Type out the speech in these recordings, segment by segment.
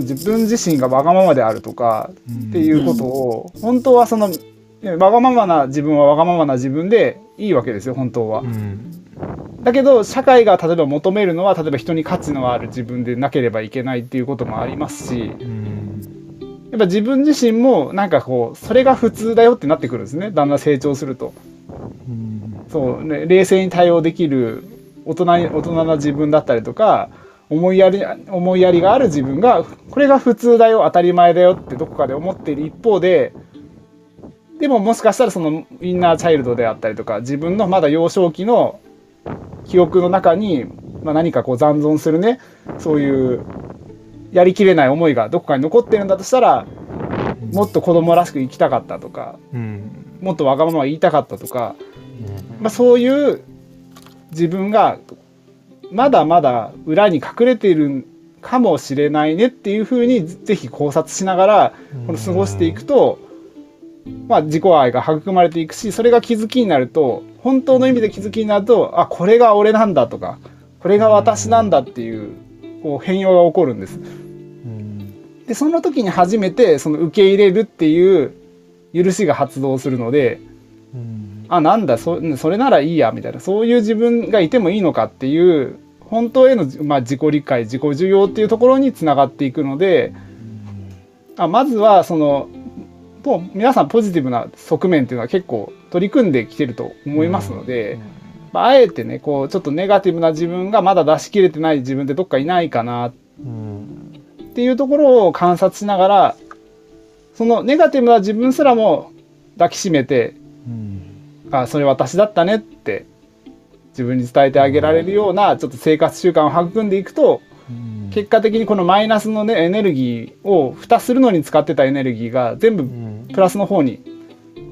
自分自身がわがままであるとかっていうことを本当はそのわがままな自分はわがままな自分でいいわけですよ本当は。だけど社会が例えば求めるのは例えば人に価値のある自分でなければいけないっていうこともありますし、やっぱ自分自身もなんかこうそれが普通だよってなってくるんですねだんだん成長すると。そうね、冷静に対応できる大人大人な自分だったりとか思いやり思いやりがある自分がこれが普通だよ当たり前だよってどこかで思っている一方ででももしかしたらそのインナーチャイルドであったりとか自分のまだ幼少期の記憶の中に、まあ、何かこう残存するねそういうやりきれない思いがどこかに残ってるんだとしたらもっと子供らしく生きたかったとか、うん、もっとわがまま言いたかったとか、うん、まあ、そういう自分がまだまだ裏に隠れているかもしれないねっていうふうにぜひ考察しながらこの過ごしていくと、まあ、自己愛が育まれていくしそれが気づきになると本当の意味で気づきになるとあこれが俺なんだとかこれが私なんだっていうこう変容が起こるんです。でその時に初めてその受け入れるっていう許しが発動するので、うん、あなんだそそれならいいやみたいな。そういう自分がいてもいいのかっていう本当への、まあ、自己理解自己需要っていうところにつながっていくので、うん、あまずはその皆さんポジティブな側面っていうのは結構取り組んできてると思いますので、まあ、あえてねこうちょっとネガティブな自分がまだ出し切れてない自分ってどっかいないかな。っていうところを観察しながらそのネガティブな自分すらも抱きしめて、あそれ私だったねって自分に伝えてあげられるようなちょっと生活習慣を育んでいくと結果的にこのマイナスの、ね、エネルギーを蓋するのに使ってたエネルギーが全部プラスの方に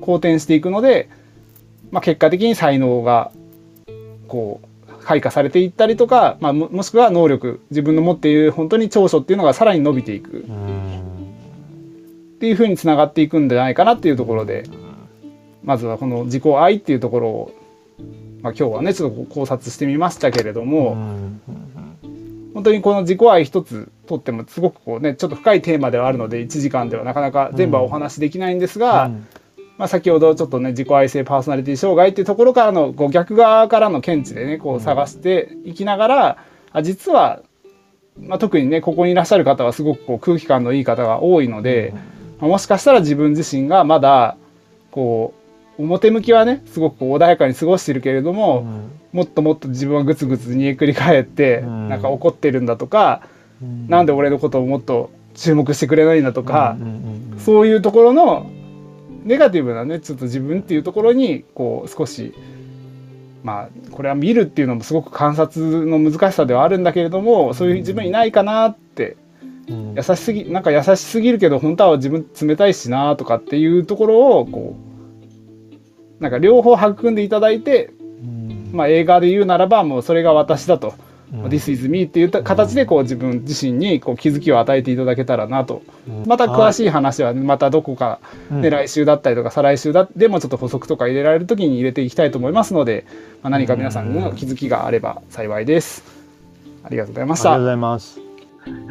好転していくので、まあ、結果的に才能がこう開花されていったりとか、まあ、もしくは能力自分の持っている本当に長所っていうのがさらに伸びていく。っていうふうにつながっていくんじゃないかなっていうところでまずはこの自己愛っていうところを、まあ、今日はねちょっと考察してみましたけれども。本当にこの自己愛一つとってもすごくこうねちょっと深いテーマではあるので1時間ではなかなか全部はお話しできないんですが、うん、まあ、先ほどちょっとね自己愛性パーソナリティ障害っていうところからのこう逆側からの見地でねこう探していきながら、あ実は、まあ、特にねここにいらっしゃる方はすごくこう空気感のいい方が多いので、まあ、もしかしたら自分自身がまだこう表向きはねすごく穏やかに過ごしてるけれども、もっともっと自分はグツグツ煮えくり返って、なんか怒ってるんだとか、うん、なんで俺のことをもっと注目してくれないんだとか、そういうところのネガティブなねちょっと自分っていうところにこう少しまあこれは見るっていうのもすごく観察の難しさではあるんだけれどもそういう自分いないかなって、うん、優しすぎなんか優しすぎるけど本当は自分冷たいしなとかっていうところをこうなんか両方育んでいただいてまあ、映画で言うならばもうそれが私だと。うん、This is me っていう形でこう自分自身にこう気づきを与えていただけたらなと、また詳しい話はまたどこか、ね来週だったりとか再来週だでもちょっと補足とか入れられる時に入れていきたいと思いますので、まあ、何か皆さんの気づきがあれば幸いです。ありがとうございました。ありがとうございます。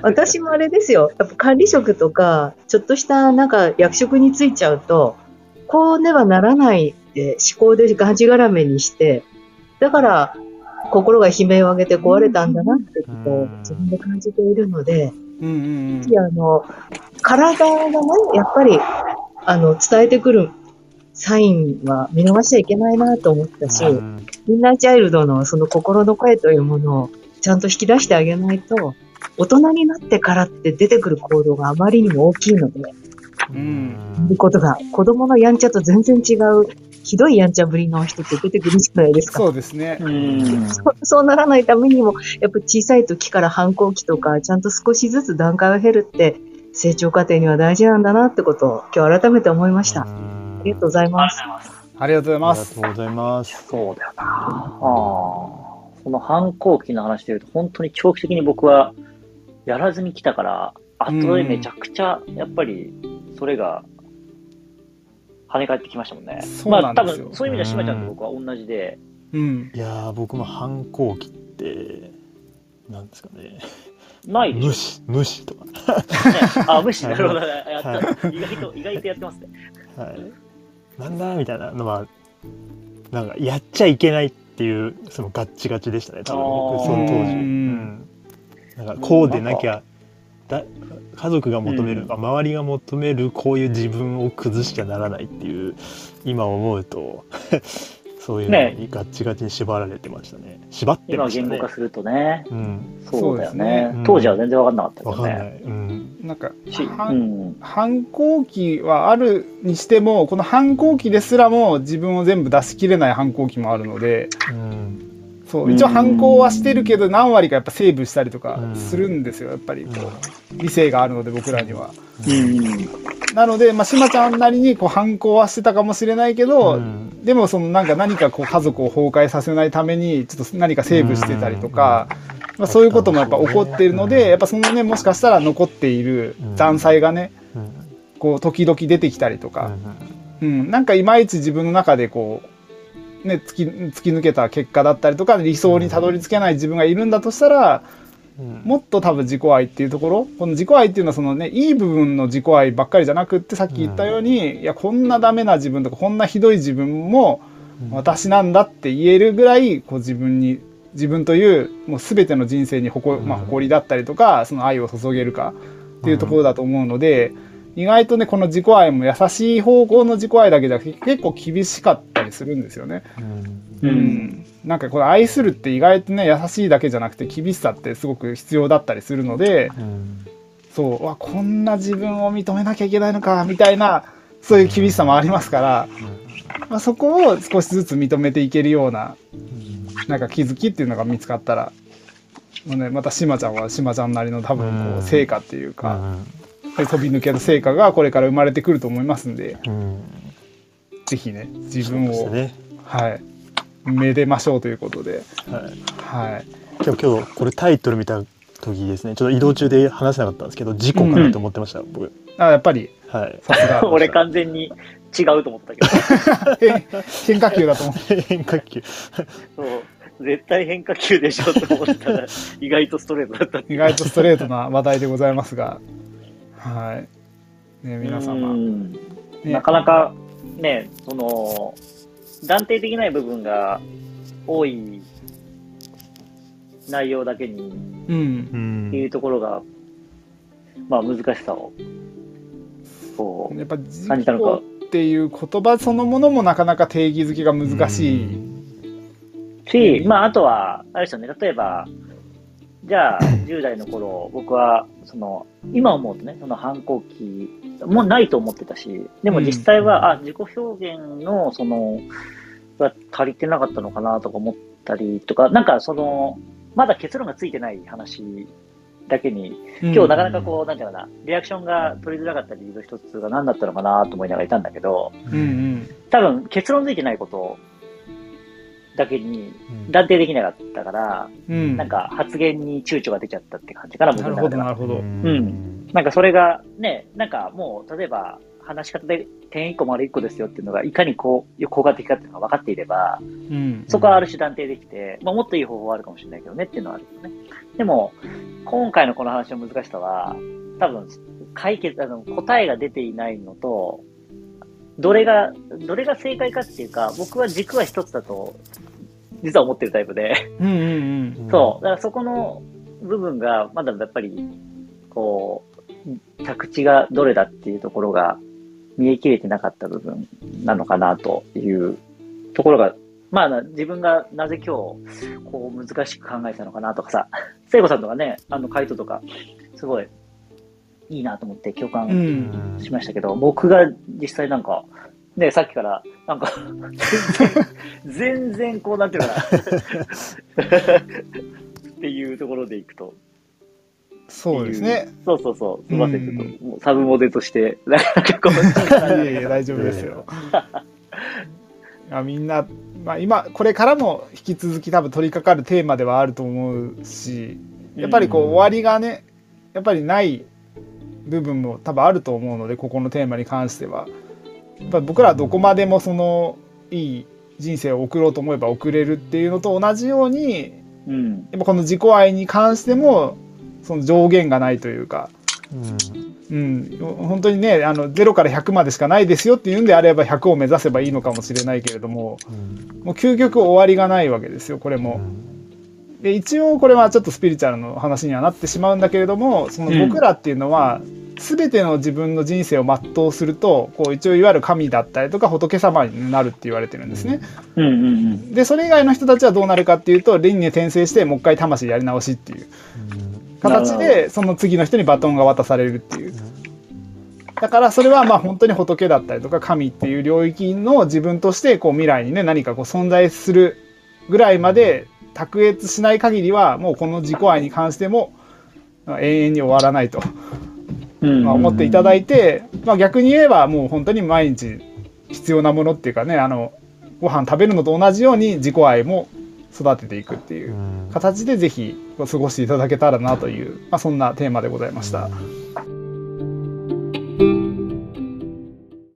私もあれですよ。やっぱ管理職とか、ちょっとしたなんか役職に就いちゃうと、こうではならないって思考でがんじがらめにして、だから、心が悲鳴を上げて壊れたんだなってことを自分で感じているので、うんうんうん、あの体がね、やっぱりあの伝えてくるサインは見逃しちゃいけないなと思ったし、うん、インナーチャイルドのその心の声というものをちゃんと引き出してあげないと、大人になってからって出てくる行動があまりにも大きいので、うん、いうことが子供のやんちゃと全然違うひどいやんちゃぶりの人って出てくるじゃないですか。そうですね。そそうならないためにも、やっぱ小さい時から反抗期とか、ちゃんと少しずつ段階を経るって、成長過程には大事なんだなってことを今日改めて思いました。ありがとうございます。ありがとうございます。ありがとうございます。そうだよな。ああ。その反抗期の話で言うと、本当に長期的に僕はやらずに来たから、後でめちゃくちゃ、やっぱり、それが跳ね返ってきましたもんね。まあ多分そういう意味では島ちゃんと僕は同じで。うん、いや僕も反抗期ってなんですかねないでしょ無視、無視とか。ね、あ、無視、なるほど。意外と、意外とやってますね。はい。なんだみたいなのは、なんか、やっちゃいけないっていう、そのガッチガチでしたね、多分僕、その当時。ううんん。なんか、こうでなきゃ、だ家族が求める、うん。あ周りが求めるこういう自分を崩しちゃならないっていう今思うと そういうのにガッチガチに縛られてましたね。縛って今ましたね。言語化するとね。うん。そうだよね。ね。当時は全然分かんなかったけどわかんない、ね。うん、なんかしはうん。反抗期はあるにしてもこの反抗期ですらも自分を全部出し切れない反抗期もあるのでうんそう一応反抗はしてるけど何割かやっぱセーブしたりとかうん。するんですよやっぱり。こう理性があるので僕らには。うん。なので、まあ、しまちゃんなりにこう反抗はしてたかもしれないけど、うん。でもそのなんか何かこう家族を崩壊させないためにちょっと何かセーブしてたりとか、まあ、そういうこともやっぱ起こっているので、やっぱそのねもしかしたら残っている残債がねうん。こう時々出てきたりとうか、ん。うん、なんかいまいち自分の中でこう、ね、突き突き抜けた結果だったりとか理想にたどり着けない自分がいるんだとしたらうん。もっと多分自己愛っていうところこの自己愛っていうのはそのねいい部分の自己愛ばっかりじゃなくってさっき言ったように、いやこんなダメな自分とかこんなひどい自分も私なんだって言えるぐらいこう自分に自分というもう全ての人生に誇,、まあ、うん誇りだったりとかその愛を注げるかっていうところだと思うので、意外とねこの自己愛も優しい方向の自己愛だけじゃなくて結構厳しかったりするんですよね。うん。うん。なんかこれ愛するって意外とね優しいだけじゃなくて厳しさってすごく必要だったりするのでうん。そうわこんな自分を認めなきゃいけないのかみたいなそういう厳しさもありますから、まあ、そこを少しずつ認めていけるようななんか気づきっていうのが見つかったら、もうね、またしまちゃんはしまちゃんなりの多分こう成果っていううか、ん飛び抜けの成果がこれから生まれてくると思いますんで。うん。ぜひね自分を、ね。はい。めでましょうということで、はい。はい、今日今日これタイトル見た時ですね。ちょっと移動中で話せなかったんですけど事故かなと思ってました、僕。あやっぱり。はい。さすが。俺完全に違うと思ったけど。変変化球だと思って 変化球。そう。絶対変化球でしょと思ったら、意外とストレートだった。意外とストレートな話題でございますが、はい。ね、皆う様。んねなかなかね、その、断定できない部分が多い内容だけにうん。うんっていうところが、まあ難しさを、こやっぱ、感事じたのか故っていう言葉そのものもなかなか定義づけが難しい。う、し、まああとは、あれですよね、例えば、じゃあ、10代の頃、僕は、その、今思うとね、その反抗期もないと思ってたし、でも実際は、あ、自己表現の、その、が足りてなかったのかなとか思ったりとか、なんかその、まだ結論がついてない話だけに、今日なかなかこう、なんていうかな、リアクションが取りづらかった理由の一つが何だったのかなと思いながらいたんだけど、うんうん。多分結論ついてないことだけに断定できなかったから、うん。なんか発言に躊躇が出ちゃったって感じかな、僕なるほど、の中では。なるほど。んなんかそれがね、なんかもう、例えば話し方で点1個丸1個ですよっていうのが、いかにこう、効果的かっていうのが分かっていれば、うん。そこはある種断定できて、まあもっといい方法はあるかもしれないけどねっていうのはあるよね。でも、今回のこの話の難しさは、多分、解決、あの、答えが出ていないのと、どれが、どれが正解かっていうか、僕は軸は一つだと、実は思ってるタイプで、うんうんうん。そう。だからそこの部分が、まだやっぱり、こう、着地がどれだっていうところが見えきれてなかった部分なのかなというところが、まあ、自分がなぜ今日、こう、難しく考えてたのかなとかさ、聖子さんとかね、あの、回答とか、すごい、いいなと思って共う感ん。しましたけど、僕が実際なんか、ね、さっきから、なんか、全然、全然こうなってるから、っていうところでいくと。そうですね。そうそうそう。すみません、うんちょっと、もうサブモデとして、なかなかこう、いやいや、大丈夫ですよ。あみんな、まあ、今、これからも引き続き多分取り掛かるテーマではあると思うし、やっぱりこう終わりがね、やっぱりない部分も多分あると思うので、ここのテーマに関しては。やっぱり僕らはどこまでもそのいい人生を送ろうと思えば送れるっていうのと同じように、うん。やっぱこの自己愛に関しても、その上限がないというか。うん、本当にねあの0から100までしかないですよっていうんであれば100を目指せばいいのかもしれないけれども、うん、もう究極終わりがないわけですよこれも。で一応これはちょっとスピリチュアルの話にはなってしまうんだけれどもその僕らっていうのは、全ての自分の人生を全うするとこう一応いわゆる神だったりとか仏様になるって言われてるんですね。うんうんうん、でそれ以外の人たちはどうなるかっていうと輪廻転生してもう一回魂やり直しっていう形でその次の人にバトンが渡されるっていう。だからそれはまあ本当に仏だったりとか神っていう領域の自分としてこう未来にね何かこう存在するぐらいまで卓越しない限りはもうこの自己愛に関しても永遠に終わらないと、まあ、思っていただいて、まあ、逆に言えばもう本当に毎日必要なものっていうかねあのご飯食べるのと同じように自己愛も育てていくっていう形でぜひ過ごしていただけたらなという、まあ、そんなテーマでございました。